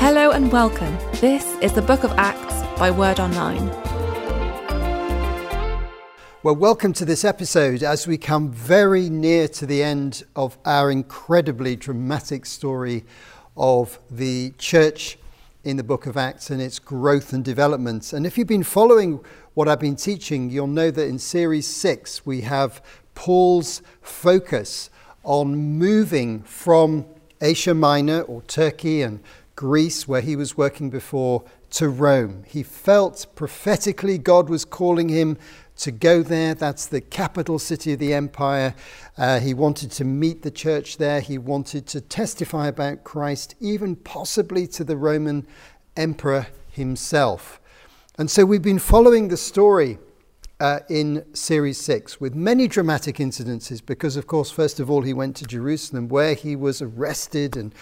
Hello and welcome. This is the Book of Acts by Word Online. Well, welcome to this episode as we come very near to the end of our incredibly dramatic story of the church in the book of Acts and its growth and development. And if you've been following what I've been teaching, you'll know that in series six we have Paul's focus on moving from Asia Minor or Turkey and Greece, where he was working before, to Rome. He felt prophetically God was calling him to go there. That's the capital city of the empire. Uh, he wanted to meet the church there. He wanted to testify about Christ, even possibly to the Roman emperor himself. And so we've been following the story uh, in Series 6 with many dramatic incidences because, of course, first of all, he went to Jerusalem where he was arrested and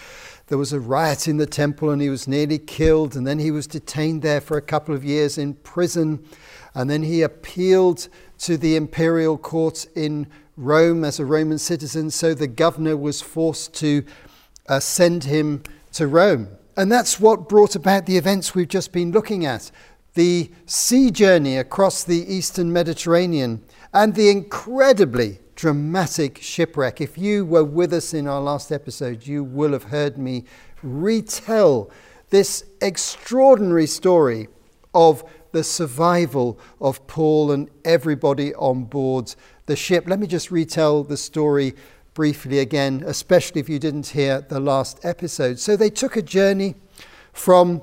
there was a riot in the temple and he was nearly killed. And then he was detained there for a couple of years in prison. And then he appealed to the imperial court in Rome as a Roman citizen. So the governor was forced to uh, send him to Rome. And that's what brought about the events we've just been looking at the sea journey across the eastern Mediterranean, and the incredibly dramatic shipwreck. If you were with us in our last episode, you will have heard me retell this extraordinary story of the survival of Paul and everybody on board the ship. Let me just retell the story briefly again, especially if you didn't hear the last episode. So they took a journey from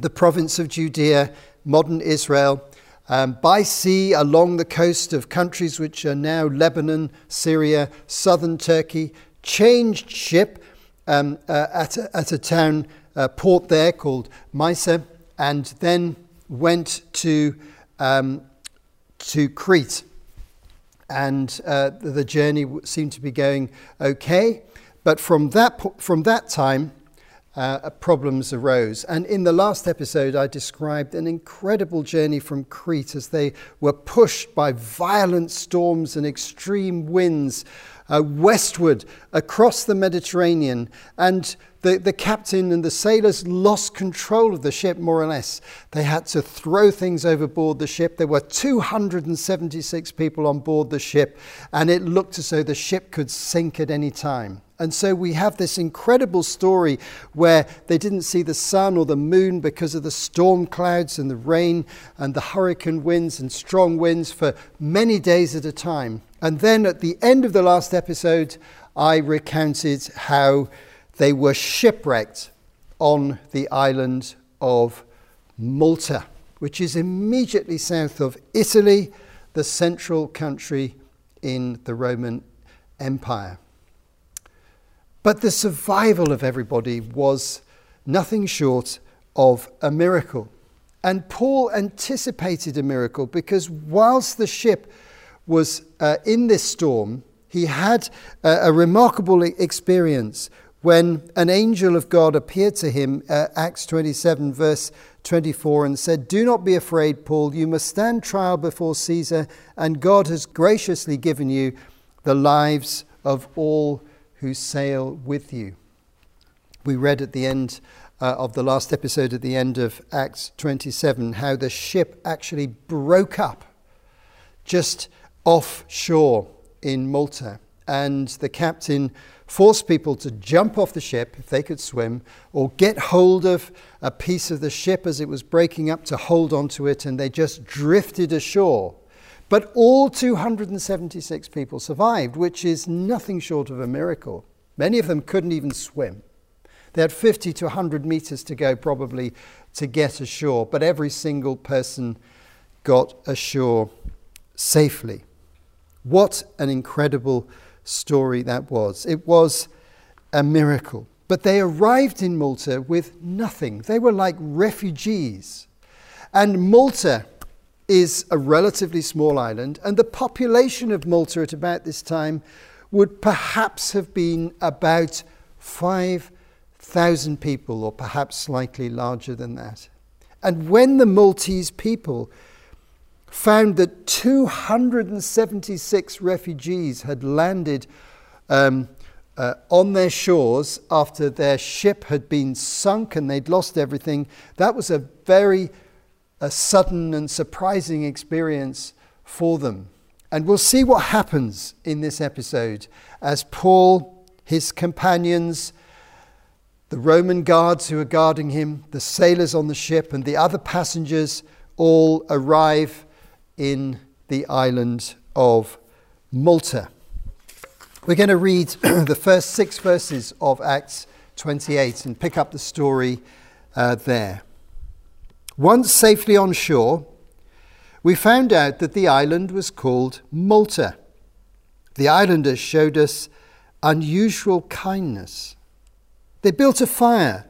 the province of Judea, modern Israel, um, by sea along the coast of countries which are now Lebanon, Syria, southern Turkey, changed ship um, uh, at, a, at a town uh, port there called Myra, and then went to, um, to Crete. And uh, the journey seemed to be going okay. But from that, from that time, uh, problems arose. And in the last episode, I described an incredible journey from Crete as they were pushed by violent storms and extreme winds uh, westward across the Mediterranean. And the, the captain and the sailors lost control of the ship, more or less. They had to throw things overboard the ship. There were 276 people on board the ship, and it looked as though the ship could sink at any time. And so we have this incredible story where they didn't see the sun or the moon because of the storm clouds and the rain and the hurricane winds and strong winds for many days at a time. And then at the end of the last episode, I recounted how they were shipwrecked on the island of Malta, which is immediately south of Italy, the central country in the Roman Empire. But the survival of everybody was nothing short of a miracle. And Paul anticipated a miracle because whilst the ship was uh, in this storm, he had a, remarkable experience when an angel of God appeared to him, uh, Acts 27, verse 24, and said, Do not be afraid, Paul. You must stand trial before Caesar, and God has graciously given you the lives of all who sail with you. We read at the end uh, of the last episode, at the end of Acts 27, how the ship actually broke up just offshore in Malta. And the captain forced people to jump off the ship if they could swim, or get hold of a piece of the ship as it was breaking up to hold onto it, and they just drifted ashore but all 276 people survived, which is nothing short of a miracle. Many of them couldn't even swim. They had 50 to 100 meters to go, probably, to get ashore, but every single person got ashore safely. What an incredible story that was! It was a miracle. But they arrived in Malta with nothing. They were like refugees. And Malta is a relatively small island, and the population of Malta at about this time would perhaps have been about 5,000 people, or perhaps slightly larger than that. And when the Maltese people found that 276 refugees had landed um, uh, on their shores after their ship had been sunk and they'd lost everything. That was a very a sudden and surprising experience for them. And we'll see what happens in this episode as Paul, his companions, the Roman guards who are guarding him, the sailors on the ship, and the other passengers all arrive in the island of Malta. We're going to read the first six verses of Acts 28 and pick up the story uh, there. Once safely on shore, we found out that the island was called Malta. The islanders showed us unusual kindness. They built a fire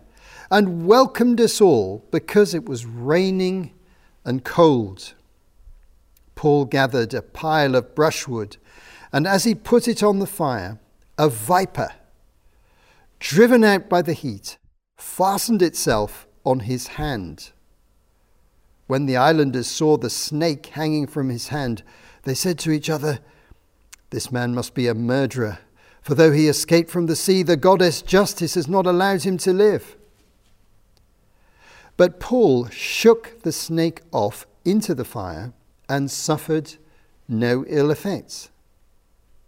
and welcomed us all because it was raining and cold. Paul gathered a pile of brushwood, and as he put it on the fire, a viper, driven out by the heat, fastened itself on his hand. When the islanders saw the snake hanging from his hand, they said to each other, This man must be a murderer, for though he escaped from the sea, the goddess Justice has not allowed him to live. But Paul shook the snake off into the fire and suffered no ill effects.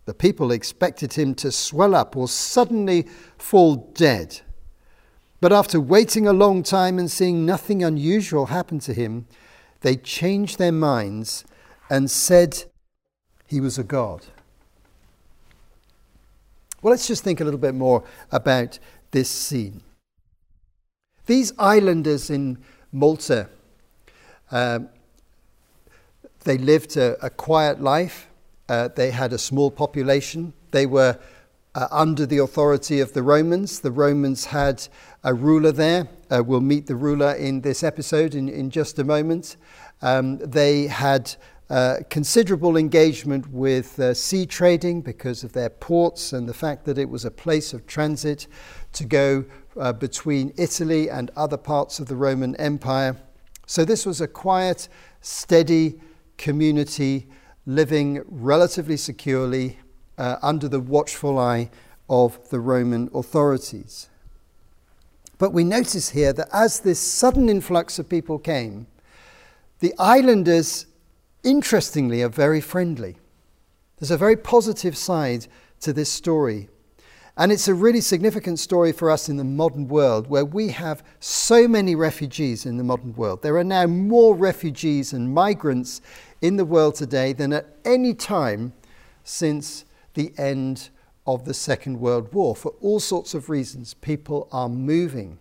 The people expected him to swell up or suddenly fall dead. But after waiting a long time and seeing nothing unusual happen to him, they changed their minds and said he was a god. Well, let's just think a little bit more about this scene. These islanders in Malta, um, they lived a, a quiet life. Uh, they had a small population. They were uh, under the authority of the Romans. The Romans had a ruler there. Uh, we'll meet the ruler in this episode in, in just a moment. Um, they had uh, considerable engagement with uh, sea trading because of their ports and the fact that it was a place of transit to go uh, between Italy and other parts of the Roman Empire. So, this was a quiet, steady community living relatively securely uh, under the watchful eye of the Roman authorities. But we notice here that as this sudden influx of people came, the islanders, interestingly, are very friendly. There's a very positive side to this story. And it's a really significant story for us in the modern world where we have so many refugees in the modern world. There are now more refugees and migrants in the world today than at any time since the end of the Second World War. For all sorts of reasons, people are moving.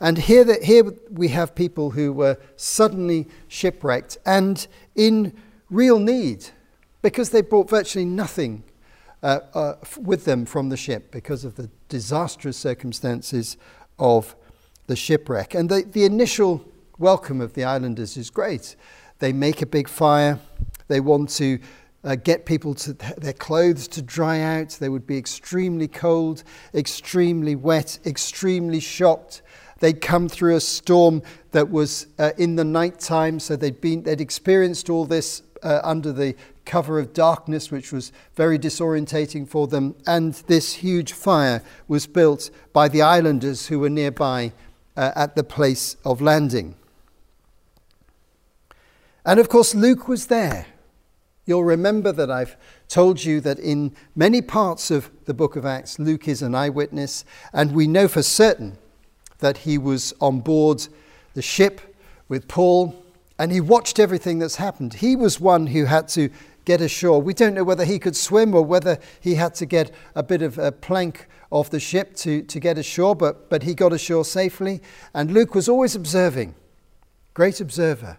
And here, the, here we have people who were suddenly shipwrecked and in real need because they brought virtually nothing uh, uh, with them from the ship because of the disastrous circumstances of the shipwreck. And the, the initial welcome of the islanders is great. They make a big fire, they want to uh, get people to their clothes to dry out. They would be extremely cold, extremely wet, extremely shocked. They'd come through a storm that was uh, in the night time, so they'd been they'd experienced all this uh, under the cover of darkness, which was very disorientating for them. And this huge fire was built by the islanders who were nearby uh, at the place of landing. And of course, Luke was there. You'll remember that I've told you that in many parts of the book of Acts, Luke is an eyewitness, and we know for certain that he was on board the ship with Paul and he watched everything that's happened. He was one who had to get ashore. We don't know whether he could swim or whether he had to get a bit of a plank off the ship to, to get ashore, but, but he got ashore safely. And Luke was always observing, great observer.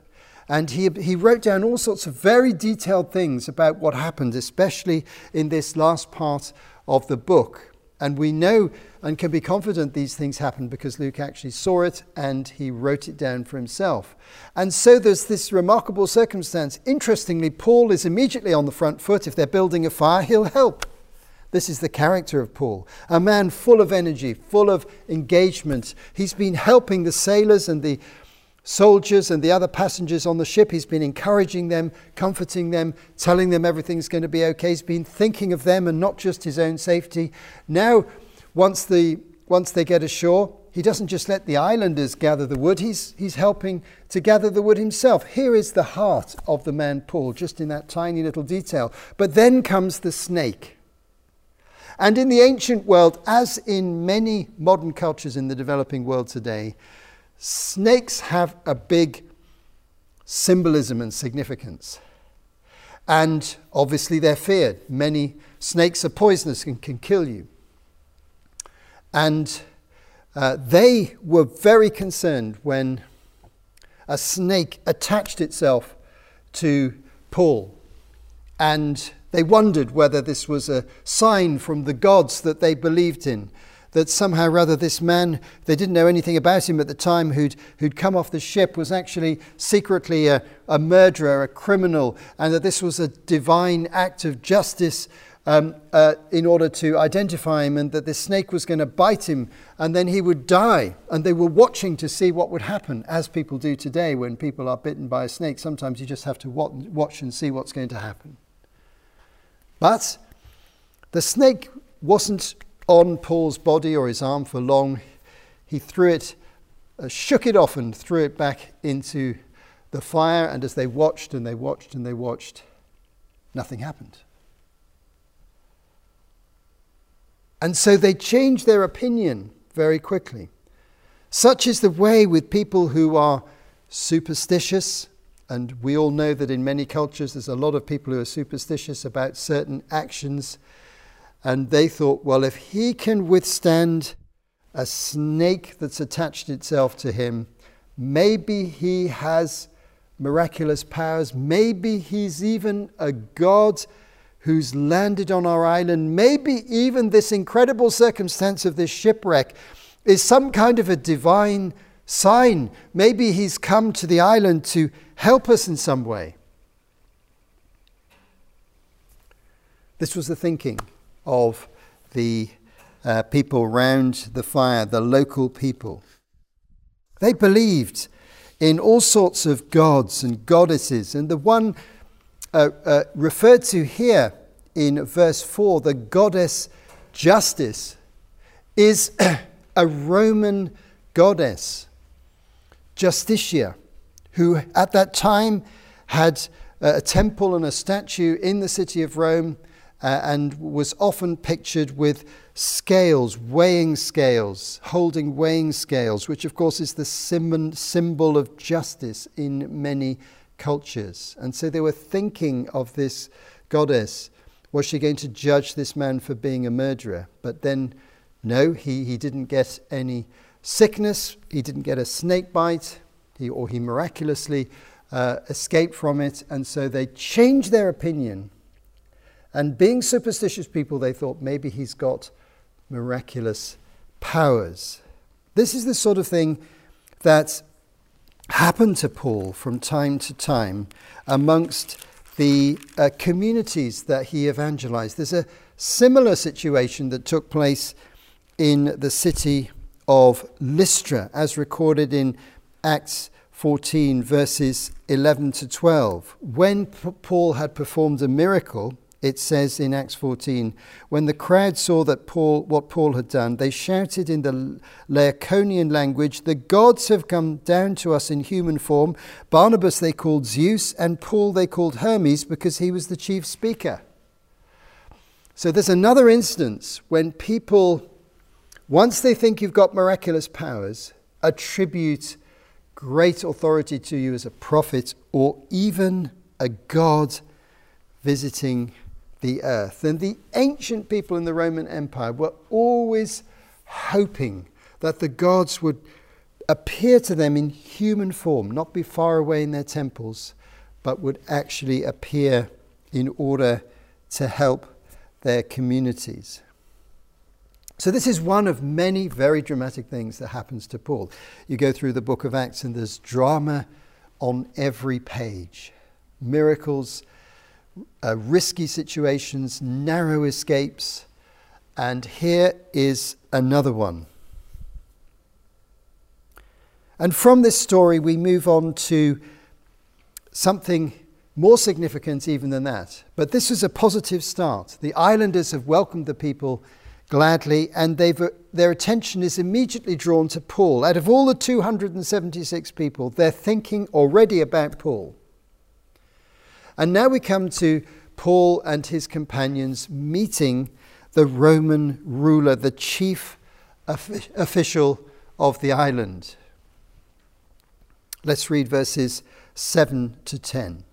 And he, he wrote down all sorts of very detailed things about what happened, especially in this last part of the book. And we know and can be confident these things happened because Luke actually saw it and he wrote it down for himself. And so there's this remarkable circumstance. Interestingly, Paul is immediately on the front foot. If they're building a fire, he'll help. This is the character of Paul, a man full of energy, full of engagement. He's been helping the sailors and the soldiers and the other passengers on the ship. He's been encouraging them, comforting them, telling them everything's going to be okay. He's been thinking of them and not just his own safety. Now, once, the, once they get ashore, he doesn't just let the islanders gather the wood, he's, he's helping to gather the wood himself. Here is the heart of the man Paul, just in that tiny little detail. But then comes the snake. And in the ancient world, as in many modern cultures in the developing world today, snakes have a big symbolism and significance. And obviously, they're feared. Many snakes are poisonous and can kill you. And uh, they were very concerned when a snake attached itself to Paul. And they wondered whether this was a sign from the gods that they believed in. That somehow, rather, this man, they didn't know anything about him at the time, who'd, who'd come off the ship, was actually secretly a, a murderer, a criminal, and that this was a divine act of justice um, uh, in order to identify him, and that the snake was going to bite him and then he would die. And they were watching to see what would happen, as people do today when people are bitten by a snake. Sometimes you just have to watch and see what's going to happen. But the snake wasn't on Paul's body or his arm for long. He threw it, uh, shook it off, and threw it back into the fire. And as they watched and they watched and they watched, nothing happened. And so they changed their opinion very quickly. Such is the way with people who are superstitious, and we all know that in many cultures there's a lot of people who are superstitious about certain actions. And they thought, well, if he can withstand a snake that's attached itself to him, maybe he has miraculous powers, maybe he's even a god who's landed on our island, maybe even this incredible circumstance of this shipwreck is some kind of a divine sign. Maybe he's come to the island to help us in some way. This was the thinking of the uh, people round the fire, the local people. They believed in all sorts of gods and goddesses, and the one uh, uh, referred to here in verse 4, the goddess Justice, is a Roman goddess, Justitia, who at that time had a temple and a statue in the city of Rome uh, and was often pictured with scales, weighing scales, holding weighing scales, which of course is the symbol of justice in many cultures. And so they were thinking of this goddess. Was she going to judge this man for being a murderer? But then, no, he, he didn't get any sickness, he didn't get a snake bite, he, or he miraculously uh, escaped from it. And so they changed their opinion. And being superstitious people, they thought maybe he's got miraculous powers. This is the sort of thing that happened to Paul from time to time amongst the uh, communities that he evangelized. There's a similar situation that took place in the city of Lystra, as recorded in Acts 14, verses 11 to 12. When Paul had performed a miracle, it says in Acts 14, when the crowd saw that Paul, what Paul had done, they shouted in the Lycaonian language, The gods have come down to us in human form. Barnabas they called Zeus, and Paul they called Hermes because he was the chief speaker. So there's another instance when people, once they think you've got miraculous powers, attribute great authority to you as a prophet or even a god visiting the earth. And the ancient people in the Roman Empire were always hoping that the gods would appear to them in human form, not be far away in their temples, but would actually appear in order to help their communities. So, this is one of many very dramatic things that happens to Paul. You go through the book of Acts, and there's drama on every page miracles, uh, risky situations, narrow escapes, and here is another one. And from this story, we move on to something more significant even than that. But this was a positive start. The islanders have welcomed the people gladly, and their attention is immediately drawn to Paul. Out of all the 276 people, they're thinking already about Paul. And now we come to Paul and his companions meeting the Roman ruler, the chief official of the island. Let's read verses 7 to 10.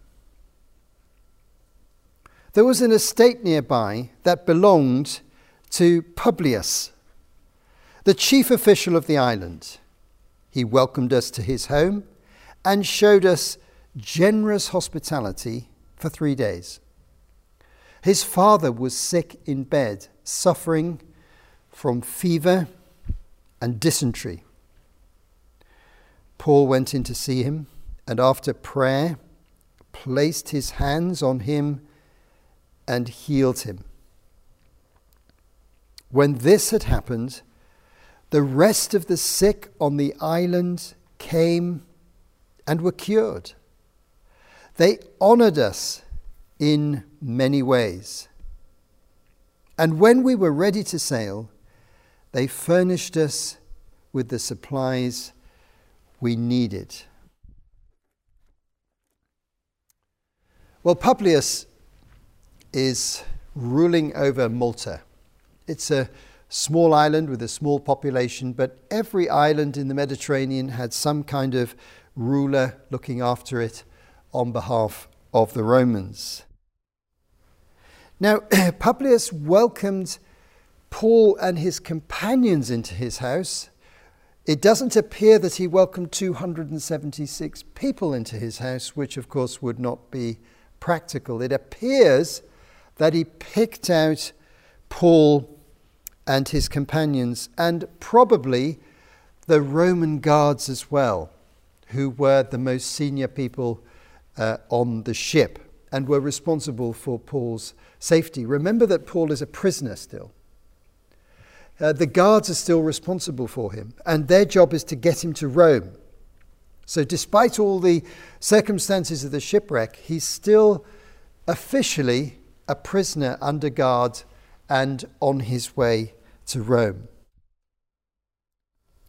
There was an estate nearby that belonged to Publius, the chief official of the island. He welcomed us to his home and showed us generous hospitality for three days. His father was sick in bed, suffering from fever and dysentery. Paul went in to see him and after prayer placed his hands on him and healed him. When this had happened, the rest of the sick on the island came and were cured. They honored us in many ways. And when we were ready to sail, they furnished us with the supplies we needed. Well, Publius is ruling over Malta. It's a small island with a small population, but every island in the Mediterranean had some kind of ruler looking after it on behalf of the Romans. Now, Publius welcomed Paul and his companions into his house. It doesn't appear that he welcomed 276 people into his house, which of course would not be practical. It appears that he picked out Paul and his companions, and probably the Roman guards as well, who were the most senior people uh, on the ship and were responsible for Paul's safety. Remember that Paul is a prisoner still. Uh, the guards are still responsible for him, and their job is to get him to Rome. So, despite all the circumstances of the shipwreck, he's still officially a prisoner under guard and on his way to Rome.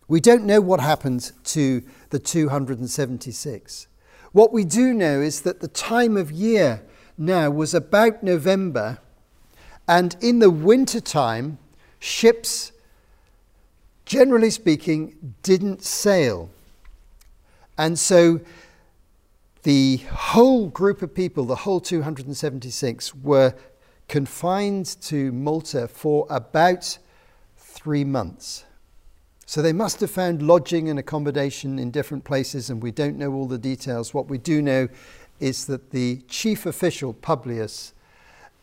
We don't know what happened to the 276. What we do know is that the time of year now was about November, and in the winter time, ships, generally speaking, didn't sail. And so the whole group of people, the whole 276, were confined to Malta for about three months. So they must have found lodging and accommodation in different places, and we don't know all the details. What we do know is that the chief official, Publius,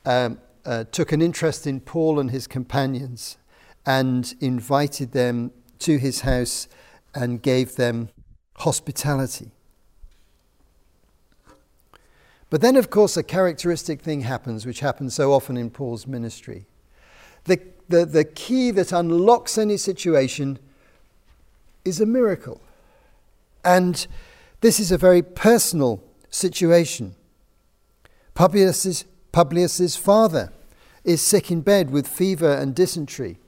um, uh, took an interest in Paul and his companions and invited them to his house and gave them hospitality. But then, of course, a characteristic thing happens, which happens so often in Paul's ministry. The, the, the key that unlocks any situation is a miracle. And this is a very personal situation. Publius's, Publius's father is sick in bed with fever and dysentery.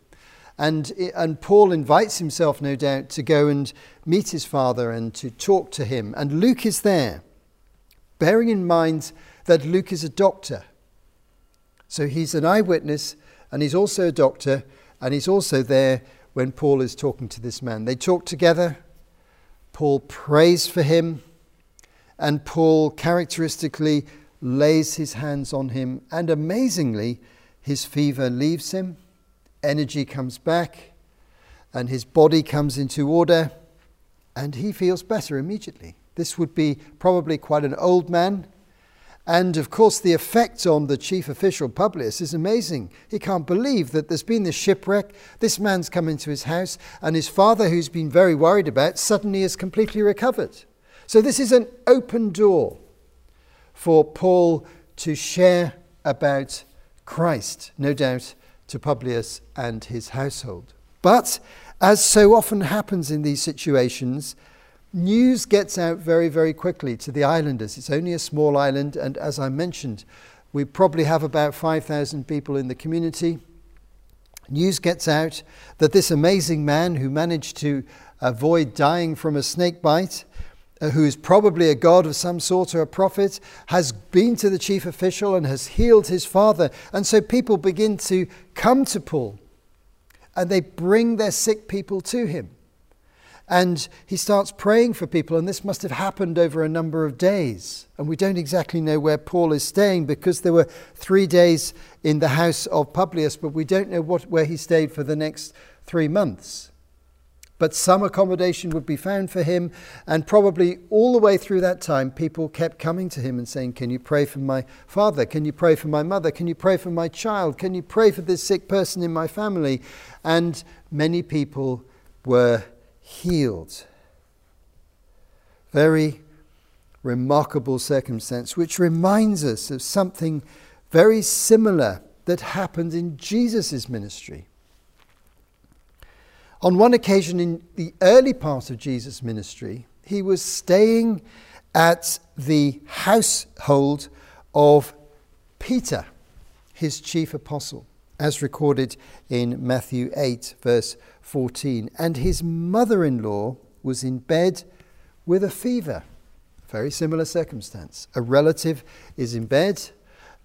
And, and Paul invites himself, no doubt, to go and meet his father and to talk to him. And Luke is there, bearing in mind that Luke is a doctor. So he's an eyewitness and he's also a doctor, and he's also there when Paul is talking to this man. They talk together. Paul prays for him, and Paul characteristically lays his hands on him, and amazingly, his fever leaves him energy comes back, and his body comes into order, and he feels better immediately. This would be probably quite an old man. And of course, the effect on the chief official, Publius, is amazing. He can't believe that there's been this shipwreck. This man's come into his house, and his father, who's been very worried about, suddenly is completely recovered. So, this is an open door for Paul to share about Christ, no doubt to Publius and his household. But, as so often happens in these situations, news gets out very, very quickly to the islanders. It's only a small island, and as I mentioned, we probably have about 5,000 people in the community. News gets out that this amazing man who managed to avoid dying from a snake bite, uh, who is probably a god of some sort or a prophet, has been to the chief official and has healed his father. And so people begin to come to Paul and they bring their sick people to him. And he starts praying for people, and this must have happened over a number of days. And we don't exactly know where Paul is staying because there were three days in the house of Publius, but we don't know what, where he stayed for the next three months. But some accommodation would be found for him, and probably all the way through that time, people kept coming to him and saying, Can you pray for my father? Can you pray for my mother? Can you pray for my child? Can you pray for this sick person in my family? And many people were healed. Very remarkable circumstance, which reminds us of something very similar that happened in Jesus' ministry. On one occasion in the early part of Jesus' ministry, he was staying at the household of Peter, his chief apostle, as recorded in Matthew 8, verse 14. And his mother in law was in bed with a fever. Very similar circumstance. A relative is in bed,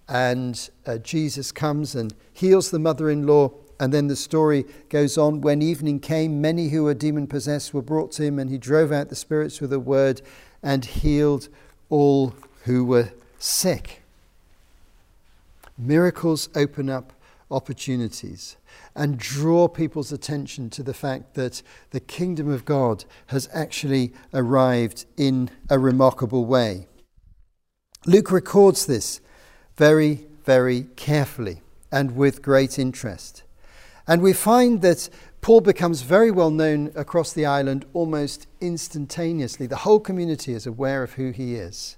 and uh, Jesus comes and heals the mother in law. And then the story goes on. When evening came, many who were demon possessed were brought to him, and he drove out the spirits with a word and healed all who were sick. Miracles open up opportunities and draw people's attention to the fact that the kingdom of God has actually arrived in a remarkable way. Luke records this very, very carefully and with great interest. And we find that Paul becomes very well known across the island almost instantaneously. The whole community is aware of who he is.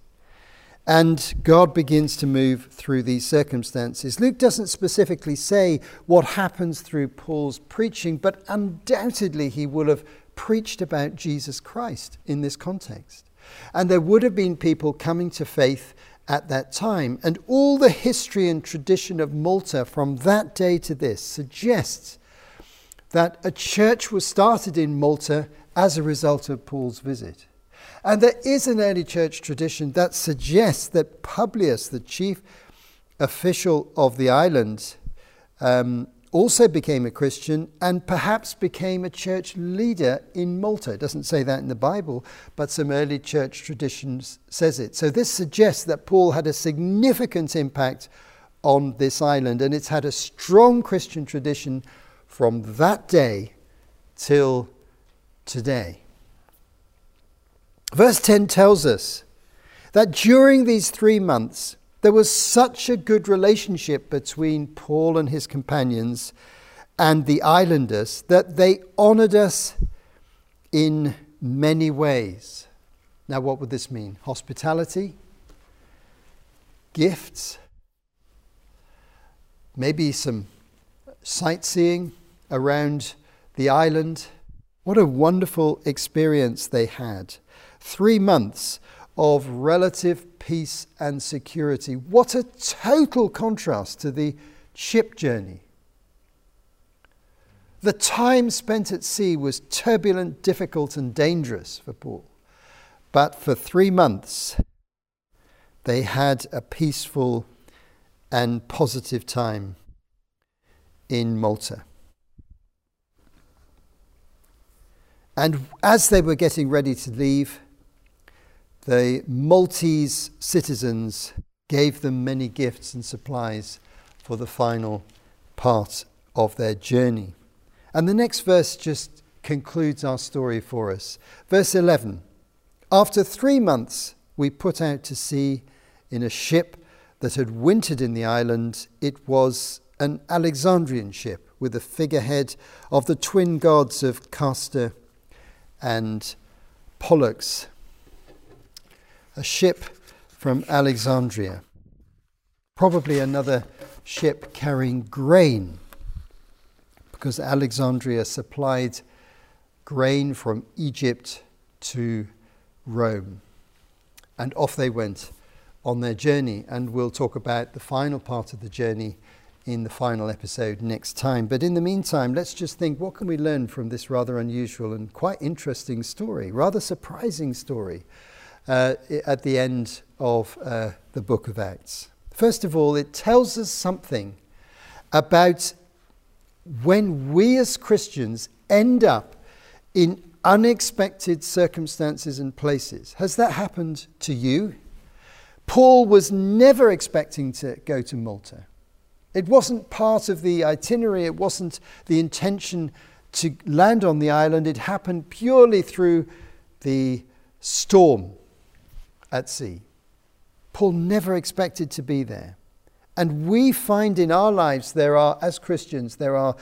And God begins to move through these circumstances. Luke doesn't specifically say what happens through Paul's preaching, but undoubtedly he will have preached about Jesus Christ in this context. And there would have been people coming to faith at that time. And all the history and tradition of Malta from that day to this suggests that a church was started in Malta as a result of Paul's visit. And there is an early church tradition that suggests that Publius, the chief official of the island, um, also became a Christian and perhaps became a church leader in Malta. It doesn't say that in the Bible, but some early church traditions says it. So this suggests that Paul had a significant impact on this island and it's had a strong Christian tradition from that day till today. Verse 10 tells us that during these three months, there was such a good relationship between Paul and his companions and the islanders that they honored us in many ways. Now, what would this mean? Hospitality, gifts, maybe some sightseeing around the island. What a wonderful experience they had three months of relative peace and security. What a total contrast to the ship journey. The time spent at sea was turbulent, difficult, and dangerous for Paul. But for three months, they had a peaceful and positive time in Malta. And as they were getting ready to leave, the Maltese citizens gave them many gifts and supplies for the final part of their journey. And the next verse just concludes our story for us. Verse 11 After three months, we put out to sea in a ship that had wintered in the island. It was an Alexandrian ship with the figurehead of the twin gods of Castor and Pollux a ship from Alexandria, probably another ship carrying grain, because Alexandria supplied grain from Egypt to Rome. And off they went on their journey. And we'll talk about the final part of the journey in the final episode next time. But in the meantime, let's just think what can we learn from this rather unusual and quite interesting story, rather surprising story uh, at the end of uh, the book of Acts. First of all, it tells us something about when we as Christians end up in unexpected circumstances and places. Has that happened to you? Paul was never expecting to go to Malta. It wasn't part of the itinerary, it wasn't the intention to land on the island. It happened purely through the storm at sea. Paul never expected to be there. And we find in our lives there are, as Christians, there are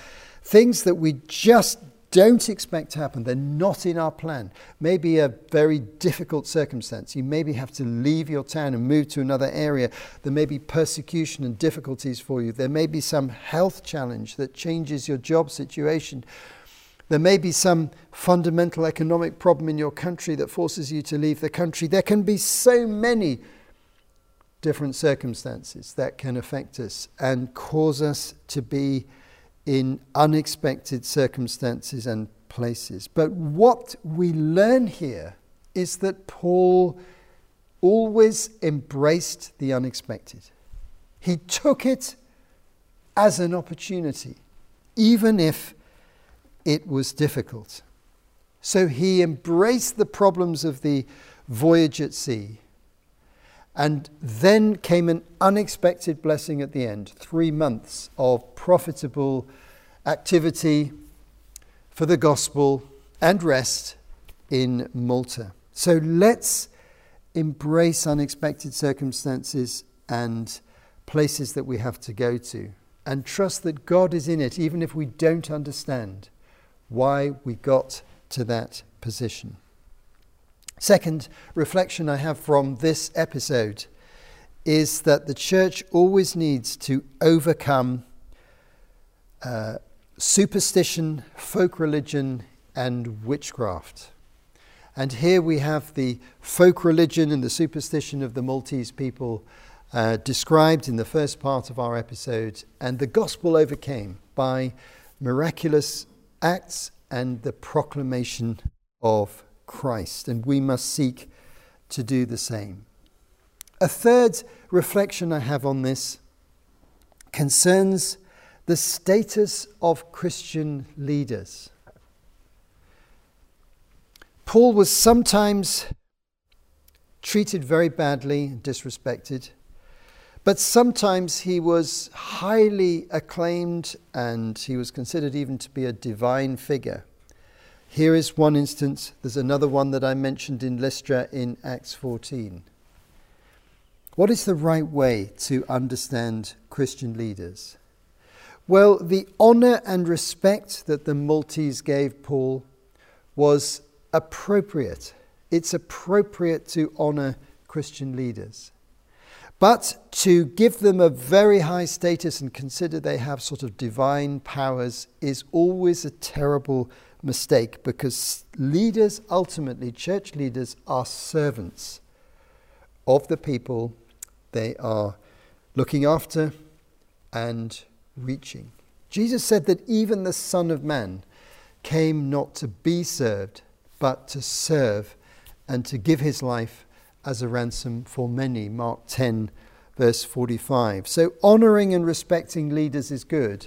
things that we just don't expect to happen. They're not in our plan. Maybe a very difficult circumstance. You maybe have to leave your town and move to another area. There may be persecution and difficulties for you. There may be some health challenge that changes your job situation. There may be some fundamental economic problem in your country that forces you to leave the country. There can be so many different circumstances that can affect us and cause us to be in unexpected circumstances and places. But what we learn here is that Paul always embraced the unexpected. He took it as an opportunity, even if it was difficult. So he embraced the problems of the voyage at sea. And then came an unexpected blessing at the end three months of profitable activity for the gospel and rest in Malta. So let's embrace unexpected circumstances and places that we have to go to and trust that God is in it, even if we don't understand why we got to that position. Second reflection I have from this episode is that the church always needs to overcome uh, superstition, folk religion, and witchcraft. And here we have the folk religion and the superstition of the Maltese people uh, described in the first part of our episode, and the gospel overcame by miraculous acts and the proclamation of Christ, and we must seek to do the same. A third reflection I have on this concerns the status of Christian leaders. Paul was sometimes treated very badly and disrespected, but sometimes he was highly acclaimed and he was considered even to be a divine figure. Here is one instance. There's another one that I mentioned in Lystra in Acts 14. What is the right way to understand Christian leaders? Well, the honour and respect that the Maltese gave Paul was appropriate. It's appropriate to honour Christian leaders. But to give them a very high status and consider they have sort of divine powers is always a terrible mistake because leaders, ultimately, church leaders, are servants of the people they are looking after and reaching. Jesus said that even the Son of Man came not to be served, but to serve and to give his life as a ransom for many. Mark 10, verse 45. So, honoring and respecting leaders is good,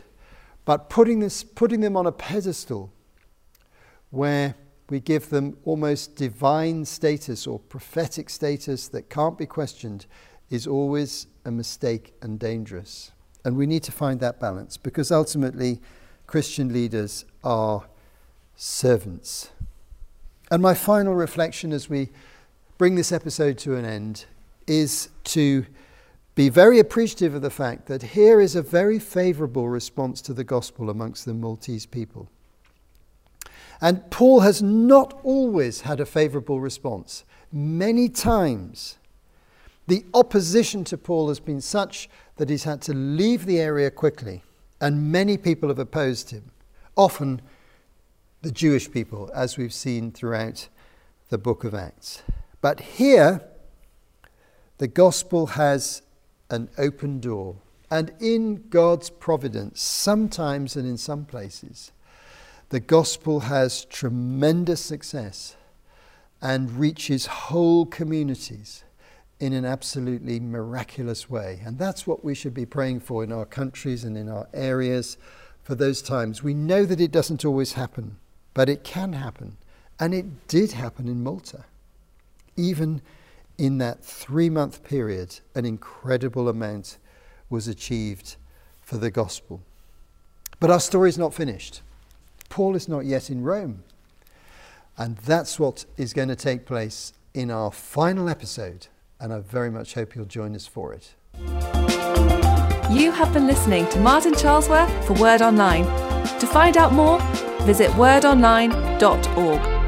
but putting, this, putting them on a pedestal where we give them almost divine status or prophetic status that can't be questioned is always a mistake and dangerous. And we need to find that balance because ultimately, Christian leaders are servants. And my final reflection as we bring this episode to an end is to be very appreciative of the fact that here is a very favourable response to the gospel amongst the Maltese people. And Paul has not always had a favourable response. Many times, the opposition to Paul has been such that he's had to leave the area quickly, and many people have opposed him, often the Jewish people, as we've seen throughout the book of Acts. But here, the gospel has an open door. And in God's providence, sometimes and in some places, the gospel has tremendous success and reaches whole communities in an absolutely miraculous way. And that's what we should be praying for in our countries and in our areas for those times. We know that it doesn't always happen, but it can happen. And it did happen in Malta. Even in that three month period, an incredible amount was achieved for the gospel. But our story is not finished. Paul is not yet in Rome. And that's what is going to take place in our final episode. And I very much hope you'll join us for it. You have been listening to Martin Charlesworth for Word Online. To find out more, visit wordonline.org.